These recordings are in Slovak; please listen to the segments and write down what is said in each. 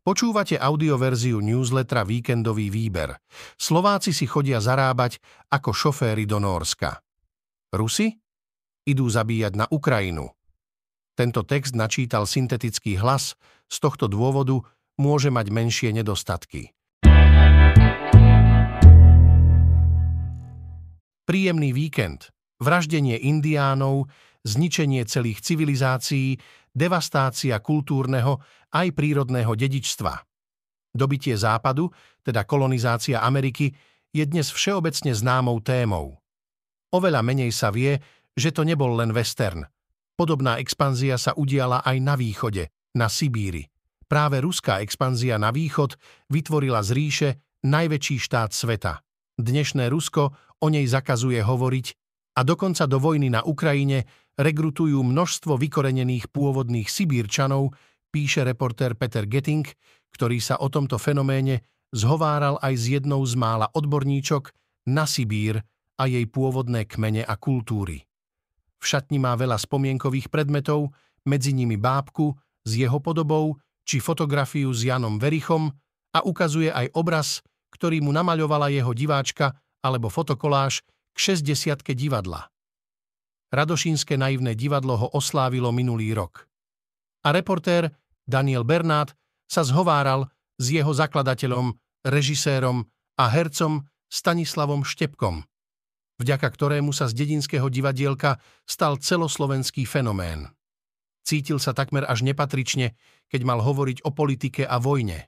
Počúvate audioverziu newslettera Víkendový výber. Slováci si chodia zarábať ako šoféry do Nórska. Rusi? Idú zabíjať na Ukrajinu. Tento text načítal syntetický hlas, z tohto dôvodu môže mať menšie nedostatky. Príjemný víkend, vraždenie indiánov, zničenie celých civilizácií, devastácia kultúrneho aj prírodného dedičstva. Dobitie západu, teda kolonizácia Ameriky, je dnes všeobecne známou témou. Oveľa menej sa vie, že to nebol len western. Podobná expanzia sa udiala aj na východe, na Sibíri. Práve ruská expanzia na východ vytvorila z ríše najväčší štát sveta. Dnešné Rusko o nej zakazuje hovoriť a dokonca do vojny na Ukrajine rekrutujú množstvo vykorenených pôvodných Sibírčanov, píše reportér Peter Getting, ktorý sa o tomto fenoméne zhováral aj s jednou z mála odborníčok na Sibír a jej pôvodné kmene a kultúry. V šatni má veľa spomienkových predmetov, medzi nimi bábku s jeho podobou či fotografiu s Janom Verichom a ukazuje aj obraz, ktorý mu namaľovala jeho diváčka alebo fotokoláž k 60 divadla. Radošínske naivné divadlo ho oslávilo minulý rok. A reportér Daniel Bernát sa zhováral s jeho zakladateľom, režisérom a hercom Stanislavom Štepkom, vďaka ktorému sa z dedinského divadielka stal celoslovenský fenomén. Cítil sa takmer až nepatrične, keď mal hovoriť o politike a vojne.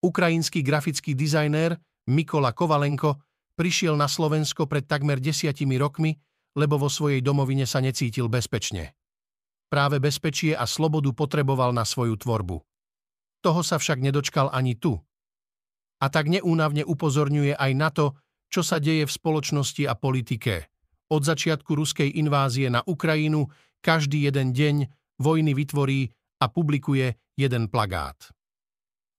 Ukrajinský grafický dizajnér Mikola Kovalenko prišiel na Slovensko pred takmer desiatimi rokmi lebo vo svojej domovine sa necítil bezpečne. Práve bezpečie a slobodu potreboval na svoju tvorbu. Toho sa však nedočkal ani tu. A tak neúnavne upozorňuje aj na to, čo sa deje v spoločnosti a politike. Od začiatku ruskej invázie na Ukrajinu každý jeden deň vojny vytvorí a publikuje jeden plagát.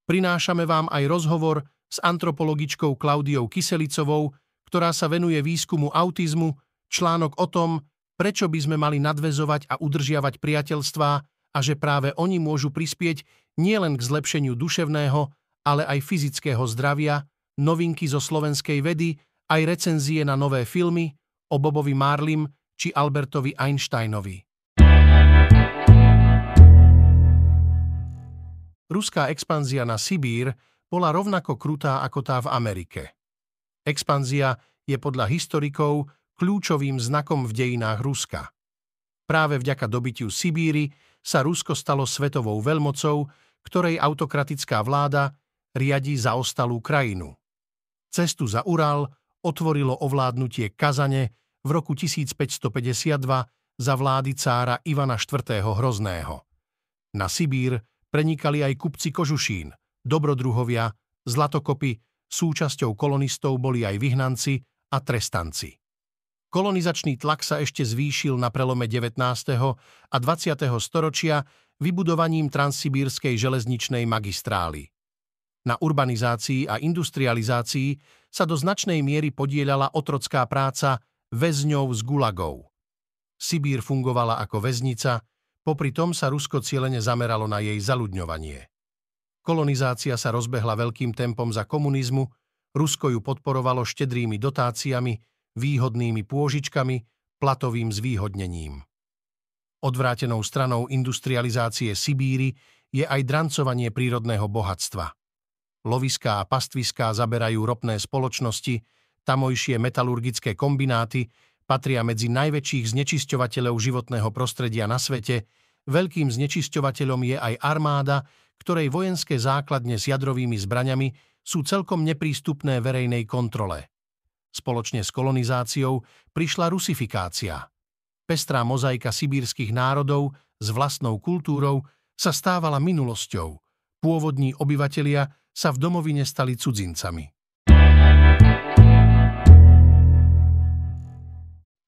Prinášame vám aj rozhovor s antropologičkou Klaudiou Kyselicovou, ktorá sa venuje výskumu autizmu článok o tom, prečo by sme mali nadvezovať a udržiavať priateľstvá a že práve oni môžu prispieť nielen k zlepšeniu duševného, ale aj fyzického zdravia, novinky zo slovenskej vedy, aj recenzie na nové filmy o Bobovi Marlim či Albertovi Einsteinovi. Ruská expanzia na Sibír bola rovnako krutá ako tá v Amerike. Expanzia je podľa historikov kľúčovým znakom v dejinách Ruska. Práve vďaka dobitiu Sibíry sa Rusko stalo svetovou veľmocou, ktorej autokratická vláda riadi zaostalú krajinu. Cestu za Ural otvorilo ovládnutie Kazane v roku 1552 za vlády cára Ivana IV. Hrozného. Na Sibír prenikali aj kupci kožušín, dobrodruhovia, zlatokopy, súčasťou kolonistov boli aj vyhnanci a trestanci. Kolonizačný tlak sa ešte zvýšil na prelome 19. a 20. storočia vybudovaním transsibírskej železničnej magistrály. Na urbanizácii a industrializácii sa do značnej miery podielala otrocká práca väzňov z gulagov. Sibír fungovala ako väznica, popri tom sa Rusko cieľene zameralo na jej zaludňovanie. Kolonizácia sa rozbehla veľkým tempom za komunizmu, Rusko ju podporovalo štedrými dotáciami, výhodnými pôžičkami, platovým zvýhodnením. Odvrátenou stranou industrializácie Sibíry je aj drancovanie prírodného bohatstva. Loviská a pastviská zaberajú ropné spoločnosti, tamojšie metalurgické kombináty patria medzi najväčších znečisťovateľov životného prostredia na svete, veľkým znečisťovateľom je aj armáda, ktorej vojenské základne s jadrovými zbraňami sú celkom neprístupné verejnej kontrole. Spoločne s kolonizáciou prišla rusifikácia. Pestrá mozaika sibírskych národov s vlastnou kultúrou sa stávala minulosťou. Pôvodní obyvatelia sa v domovine stali cudzincami.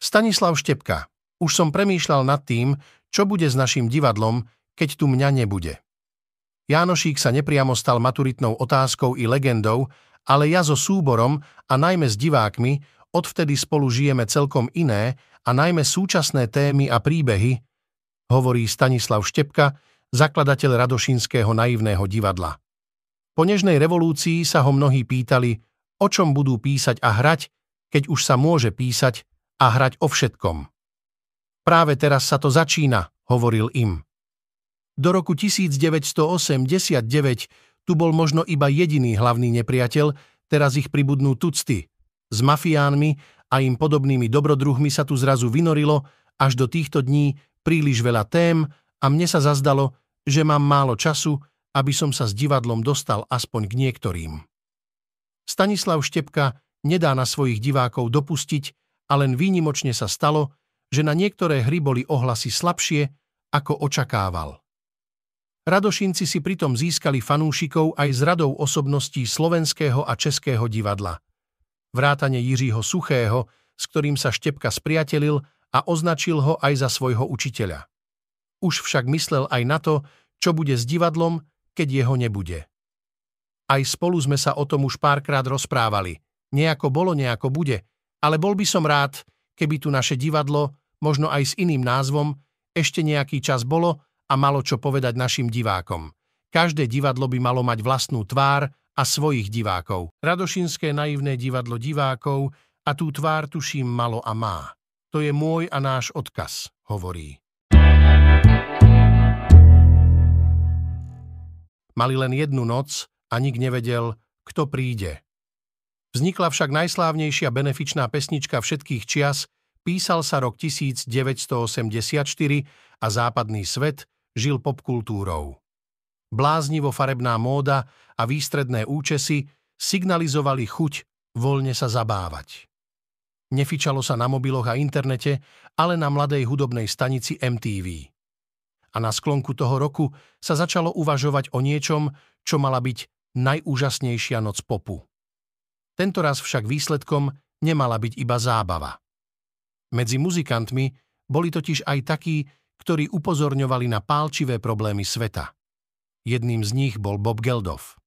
Stanislav Štepka. Už som premýšľal nad tým, čo bude s našim divadlom, keď tu mňa nebude. Jánošík sa nepriamo stal maturitnou otázkou i legendou ale ja so súborom a najmä s divákmi odvtedy spolu žijeme celkom iné a najmä súčasné témy a príbehy, hovorí Stanislav Štepka, zakladateľ Radošinského naivného divadla. Po nežnej revolúcii sa ho mnohí pýtali, o čom budú písať a hrať, keď už sa môže písať a hrať o všetkom. Práve teraz sa to začína, hovoril im. Do roku 1989 tu bol možno iba jediný hlavný nepriateľ, teraz ich pribudnú tucty. S mafiánmi a im podobnými dobrodruhmi sa tu zrazu vynorilo až do týchto dní príliš veľa tém a mne sa zazdalo, že mám málo času aby som sa s divadlom dostal aspoň k niektorým. Stanislav Štepka nedá na svojich divákov dopustiť a len výnimočne sa stalo, že na niektoré hry boli ohlasy slabšie, ako očakával. Radošinci si pritom získali fanúšikov aj z radou osobností slovenského a českého divadla. Vrátane Jiřího Suchého, s ktorým sa Štepka spriatelil a označil ho aj za svojho učiteľa. Už však myslel aj na to, čo bude s divadlom, keď jeho nebude. Aj spolu sme sa o tom už párkrát rozprávali. Nejako bolo, nejako bude. Ale bol by som rád, keby tu naše divadlo, možno aj s iným názvom, ešte nejaký čas bolo a malo čo povedať našim divákom. Každé divadlo by malo mať vlastnú tvár a svojich divákov. Radošinské naivné divadlo divákov a tú tvár tuším malo a má. To je môj a náš odkaz, hovorí. Mali len jednu noc a nik nevedel, kto príde. Vznikla však najslávnejšia benefičná pesnička všetkých čias, písal sa rok 1984 a západný svet žil popkultúrou. Bláznivo farebná móda a výstredné účesy signalizovali chuť voľne sa zabávať. Nefičalo sa na mobiloch a internete, ale na mladej hudobnej stanici MTV a na sklonku toho roku sa začalo uvažovať o niečom, čo mala byť najúžasnejšia noc popu. Tentoraz však výsledkom nemala byť iba zábava. Medzi muzikantmi boli totiž aj takí, ktorí upozorňovali na pálčivé problémy sveta. Jedným z nich bol Bob Geldof.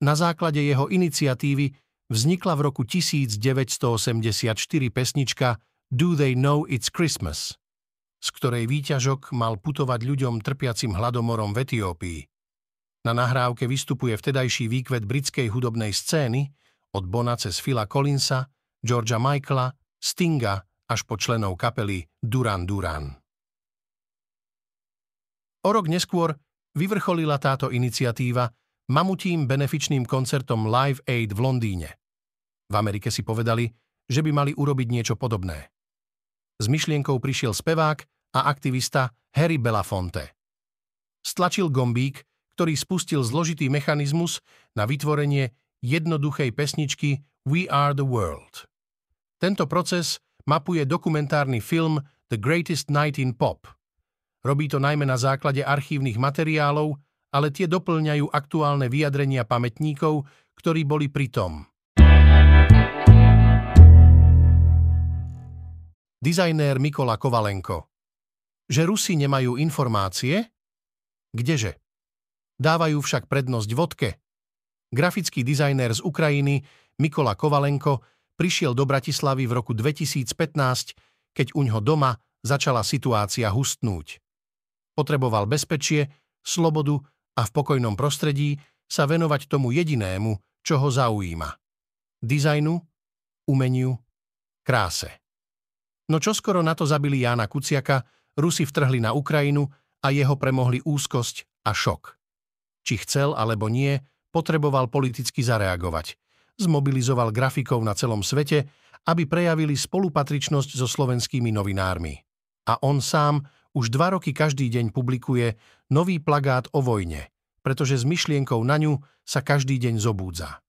Na základe jeho iniciatívy vznikla v roku 1984 pesnička Do They Know It's Christmas – z ktorej výťažok mal putovať ľuďom trpiacim hladomorom v Etiópii. Na nahrávke vystupuje vtedajší výkvet britskej hudobnej scény od Bona cez Phila Collinsa, Georgia Michaela, Stinga až po členov kapely Duran Duran. O rok neskôr vyvrcholila táto iniciatíva mamutím benefičným koncertom Live Aid v Londýne. V Amerike si povedali, že by mali urobiť niečo podobné. S myšlienkou prišiel spevák a aktivista Harry Belafonte. Stlačil gombík, ktorý spustil zložitý mechanizmus na vytvorenie jednoduchej pesničky We Are the World. Tento proces mapuje dokumentárny film The Greatest Night in Pop. Robí to najmä na základe archívnych materiálov, ale tie doplňajú aktuálne vyjadrenia pamätníkov, ktorí boli pri tom. Dizajnér Mikola Kovalenko. Že Rusi nemajú informácie? Kdeže? Dávajú však prednosť vodke. Grafický dizajnér z Ukrajiny Mikola Kovalenko prišiel do Bratislavy v roku 2015, keď uňho doma začala situácia hustnúť. Potreboval bezpečie, slobodu a v pokojnom prostredí sa venovať tomu jedinému, čo ho zaujíma. Dizajnu, umeniu, kráse. No čoskoro na to zabili Jána Kuciaka, Rusi vtrhli na Ukrajinu a jeho premohli úzkosť a šok. Či chcel alebo nie, potreboval politicky zareagovať. Zmobilizoval grafikov na celom svete, aby prejavili spolupatričnosť so slovenskými novinármi. A on sám už dva roky každý deň publikuje nový plagát o vojne, pretože s myšlienkou na ňu sa každý deň zobúdza.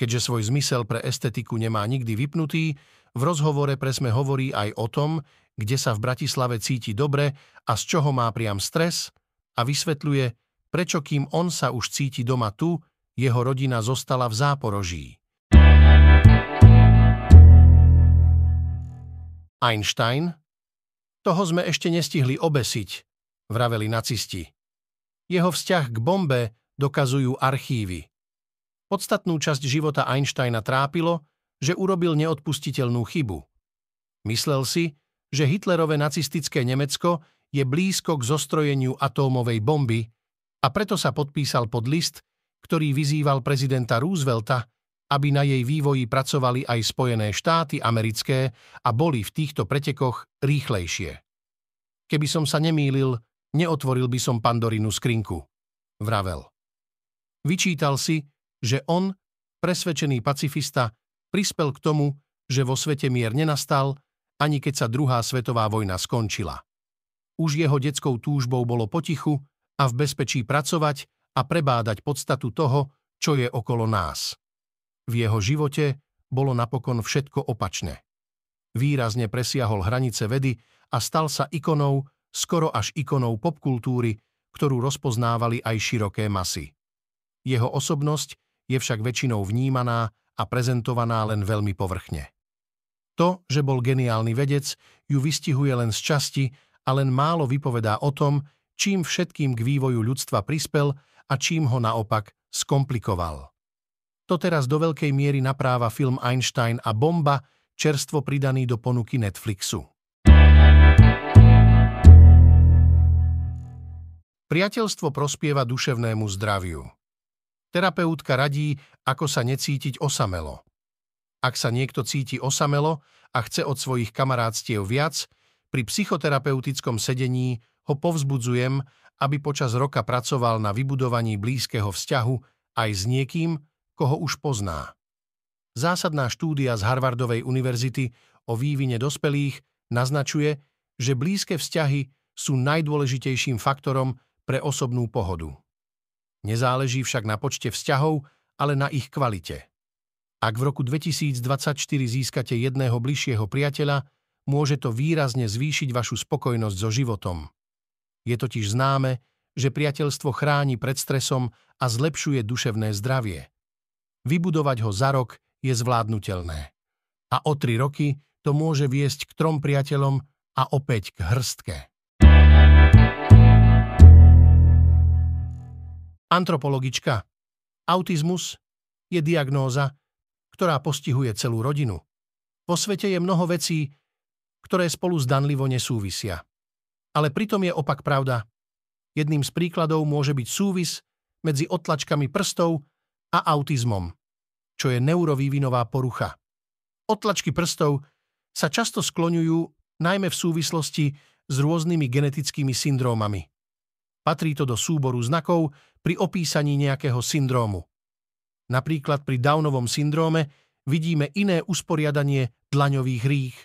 Keďže svoj zmysel pre estetiku nemá nikdy vypnutý, v rozhovore presme hovorí aj o tom, kde sa v Bratislave cíti dobre a z čoho má priam stres a vysvetľuje, prečo kým on sa už cíti doma tu, jeho rodina zostala v záporoží. Einstein? Toho sme ešte nestihli obesiť, vraveli nacisti. Jeho vzťah k bombe dokazujú archívy. Podstatnú časť života Einsteina trápilo, že urobil neodpustiteľnú chybu. Myslel si, že Hitlerové nacistické Nemecko je blízko k zostrojeniu atómovej bomby a preto sa podpísal pod list, ktorý vyzýval prezidenta Roosevelta, aby na jej vývoji pracovali aj Spojené štáty americké a boli v týchto pretekoch rýchlejšie. Keby som sa nemýlil, neotvoril by som Pandorinu skrinku, vravel. Vyčítal si, že on, presvedčený pacifista, prispel k tomu, že vo svete mier nenastal, ani keď sa druhá svetová vojna skončila. Už jeho detskou túžbou bolo potichu a v bezpečí pracovať a prebádať podstatu toho, čo je okolo nás. V jeho živote bolo napokon všetko opačné. Výrazne presiahol hranice vedy a stal sa ikonou, skoro až ikonou popkultúry, ktorú rozpoznávali aj široké masy. Jeho osobnosť je však väčšinou vnímaná a prezentovaná len veľmi povrchne. To, že bol geniálny vedec, ju vystihuje len z časti a len málo vypovedá o tom, čím všetkým k vývoju ľudstva prispel a čím ho naopak skomplikoval. To teraz do veľkej miery napráva film Einstein a bomba, čerstvo pridaný do ponuky Netflixu. Priateľstvo prospieva duševnému zdraviu. Terapeutka radí, ako sa necítiť osamelo. Ak sa niekto cíti osamelo a chce od svojich kamarátstiev viac, pri psychoterapeutickom sedení ho povzbudzujem, aby počas roka pracoval na vybudovaní blízkeho vzťahu aj s niekým, koho už pozná. Zásadná štúdia z Harvardovej univerzity o vývine dospelých naznačuje, že blízke vzťahy sú najdôležitejším faktorom pre osobnú pohodu. Nezáleží však na počte vzťahov, ale na ich kvalite. Ak v roku 2024 získate jedného bližšieho priateľa, môže to výrazne zvýšiť vašu spokojnosť so životom. Je totiž známe, že priateľstvo chráni pred stresom a zlepšuje duševné zdravie. Vybudovať ho za rok je zvládnutelné. A o tri roky to môže viesť k trom priateľom a opäť k hrstke. Antropologička. Autizmus je diagnóza, ktorá postihuje celú rodinu. Vo svete je mnoho vecí, ktoré spolu zdanlivo nesúvisia. Ale pritom je opak pravda. Jedným z príkladov môže byť súvis medzi otlačkami prstov a autizmom, čo je neurovývinová porucha. Otlačky prstov sa často skloňujú najmä v súvislosti s rôznymi genetickými syndrómami. Patrí to do súboru znakov pri opísaní nejakého syndrómu. Napríklad pri Downovom syndróme vidíme iné usporiadanie dlaňových rých.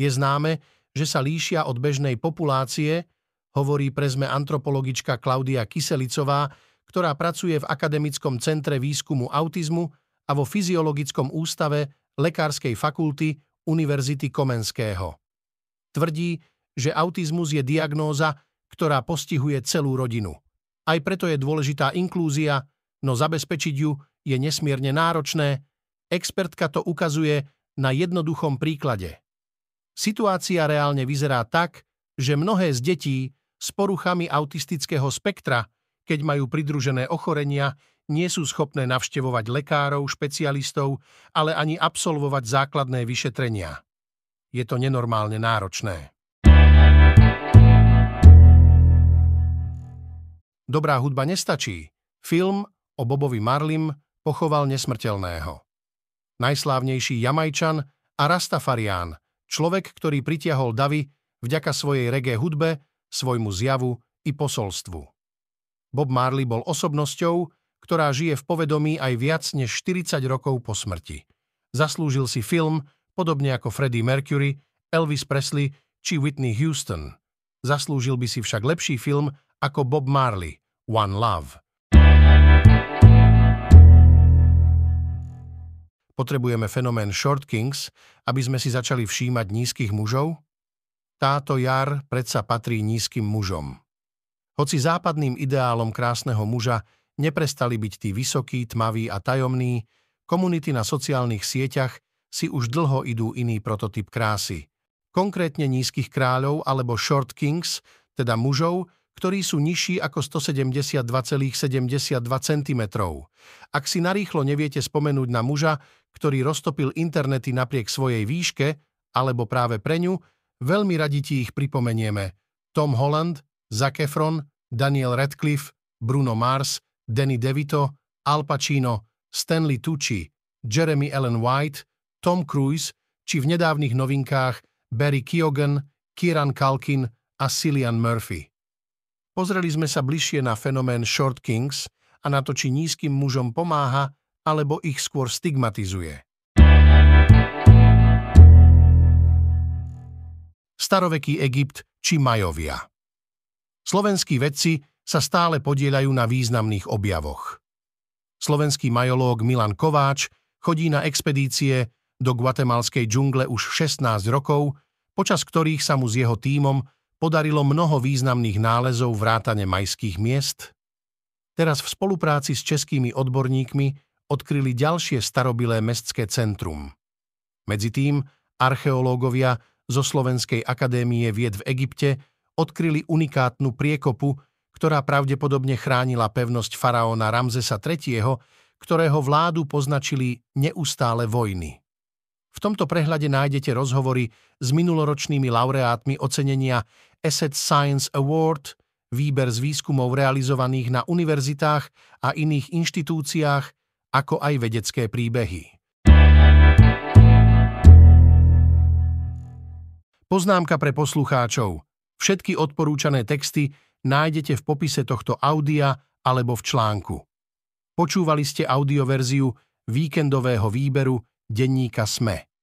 Je známe, že sa líšia od bežnej populácie, hovorí prezme antropologička Klaudia Kyselicová, ktorá pracuje v Akademickom centre výskumu autizmu a vo Fyziologickom ústave Lekárskej fakulty Univerzity Komenského. Tvrdí, že autizmus je diagnóza, ktorá postihuje celú rodinu. Aj preto je dôležitá inklúzia, no zabezpečiť ju je nesmierne náročné. Expertka to ukazuje na jednoduchom príklade. Situácia reálne vyzerá tak, že mnohé z detí s poruchami autistického spektra, keď majú pridružené ochorenia, nie sú schopné navštevovať lekárov, špecialistov, ale ani absolvovať základné vyšetrenia. Je to nenormálne náročné. Dobrá hudba nestačí. Film o Bobovi Marlim pochoval nesmrteľného. Najslávnejší Jamajčan a Rastafarián, človek, ktorý pritiahol davy vďaka svojej reggae hudbe, svojmu zjavu i posolstvu. Bob Marley bol osobnosťou, ktorá žije v povedomí aj viac než 40 rokov po smrti. Zaslúžil si film, podobne ako Freddie Mercury, Elvis Presley či Whitney Houston. Zaslúžil by si však lepší film ako Bob Marley, One Love. Potrebujeme fenomén Short Kings, aby sme si začali všímať nízkych mužov? Táto jar predsa patrí nízkym mužom. Hoci západným ideálom krásneho muža neprestali byť tí vysokí, tmaví a tajomní, komunity na sociálnych sieťach si už dlho idú iný prototyp krásy. Konkrétne nízkych kráľov alebo short kings, teda mužov, ktorí sú nižší ako 172,72 cm. Ak si narýchlo neviete spomenúť na muža, ktorý roztopil internety napriek svojej výške, alebo práve pre ňu, veľmi radi ti ich pripomenieme. Tom Holland, Zac Efron, Daniel Radcliffe, Bruno Mars, Danny DeVito Al Pacino, Stanley Tucci, Jeremy Allen White, Tom Cruise či v nedávnych novinkách Barry Keoghan, Kieran Culkin a Cillian Murphy. Pozreli sme sa bližšie na fenomén Short Kings a na to, či nízkym mužom pomáha, alebo ich skôr stigmatizuje. Staroveký Egypt či Majovia Slovenskí vedci sa stále podielajú na významných objavoch. Slovenský majológ Milan Kováč chodí na expedície do guatemalskej džungle už 16 rokov, počas ktorých sa mu s jeho tímom podarilo mnoho významných nálezov vrátane majských miest. Teraz v spolupráci s českými odborníkmi odkryli ďalšie starobilé mestské centrum. Medzi tým archeológovia zo Slovenskej akadémie vied v Egypte odkryli unikátnu priekopu, ktorá pravdepodobne chránila pevnosť faraóna Ramzesa III., ktorého vládu poznačili neustále vojny. V tomto prehľade nájdete rozhovory s minuloročnými laureátmi ocenenia Asset Science Award, výber z výskumov realizovaných na univerzitách a iných inštitúciách, ako aj vedecké príbehy. Poznámka pre poslucháčov. Všetky odporúčané texty nájdete v popise tohto audia alebo v článku. Počúvali ste audioverziu víkendového výberu denníka SME.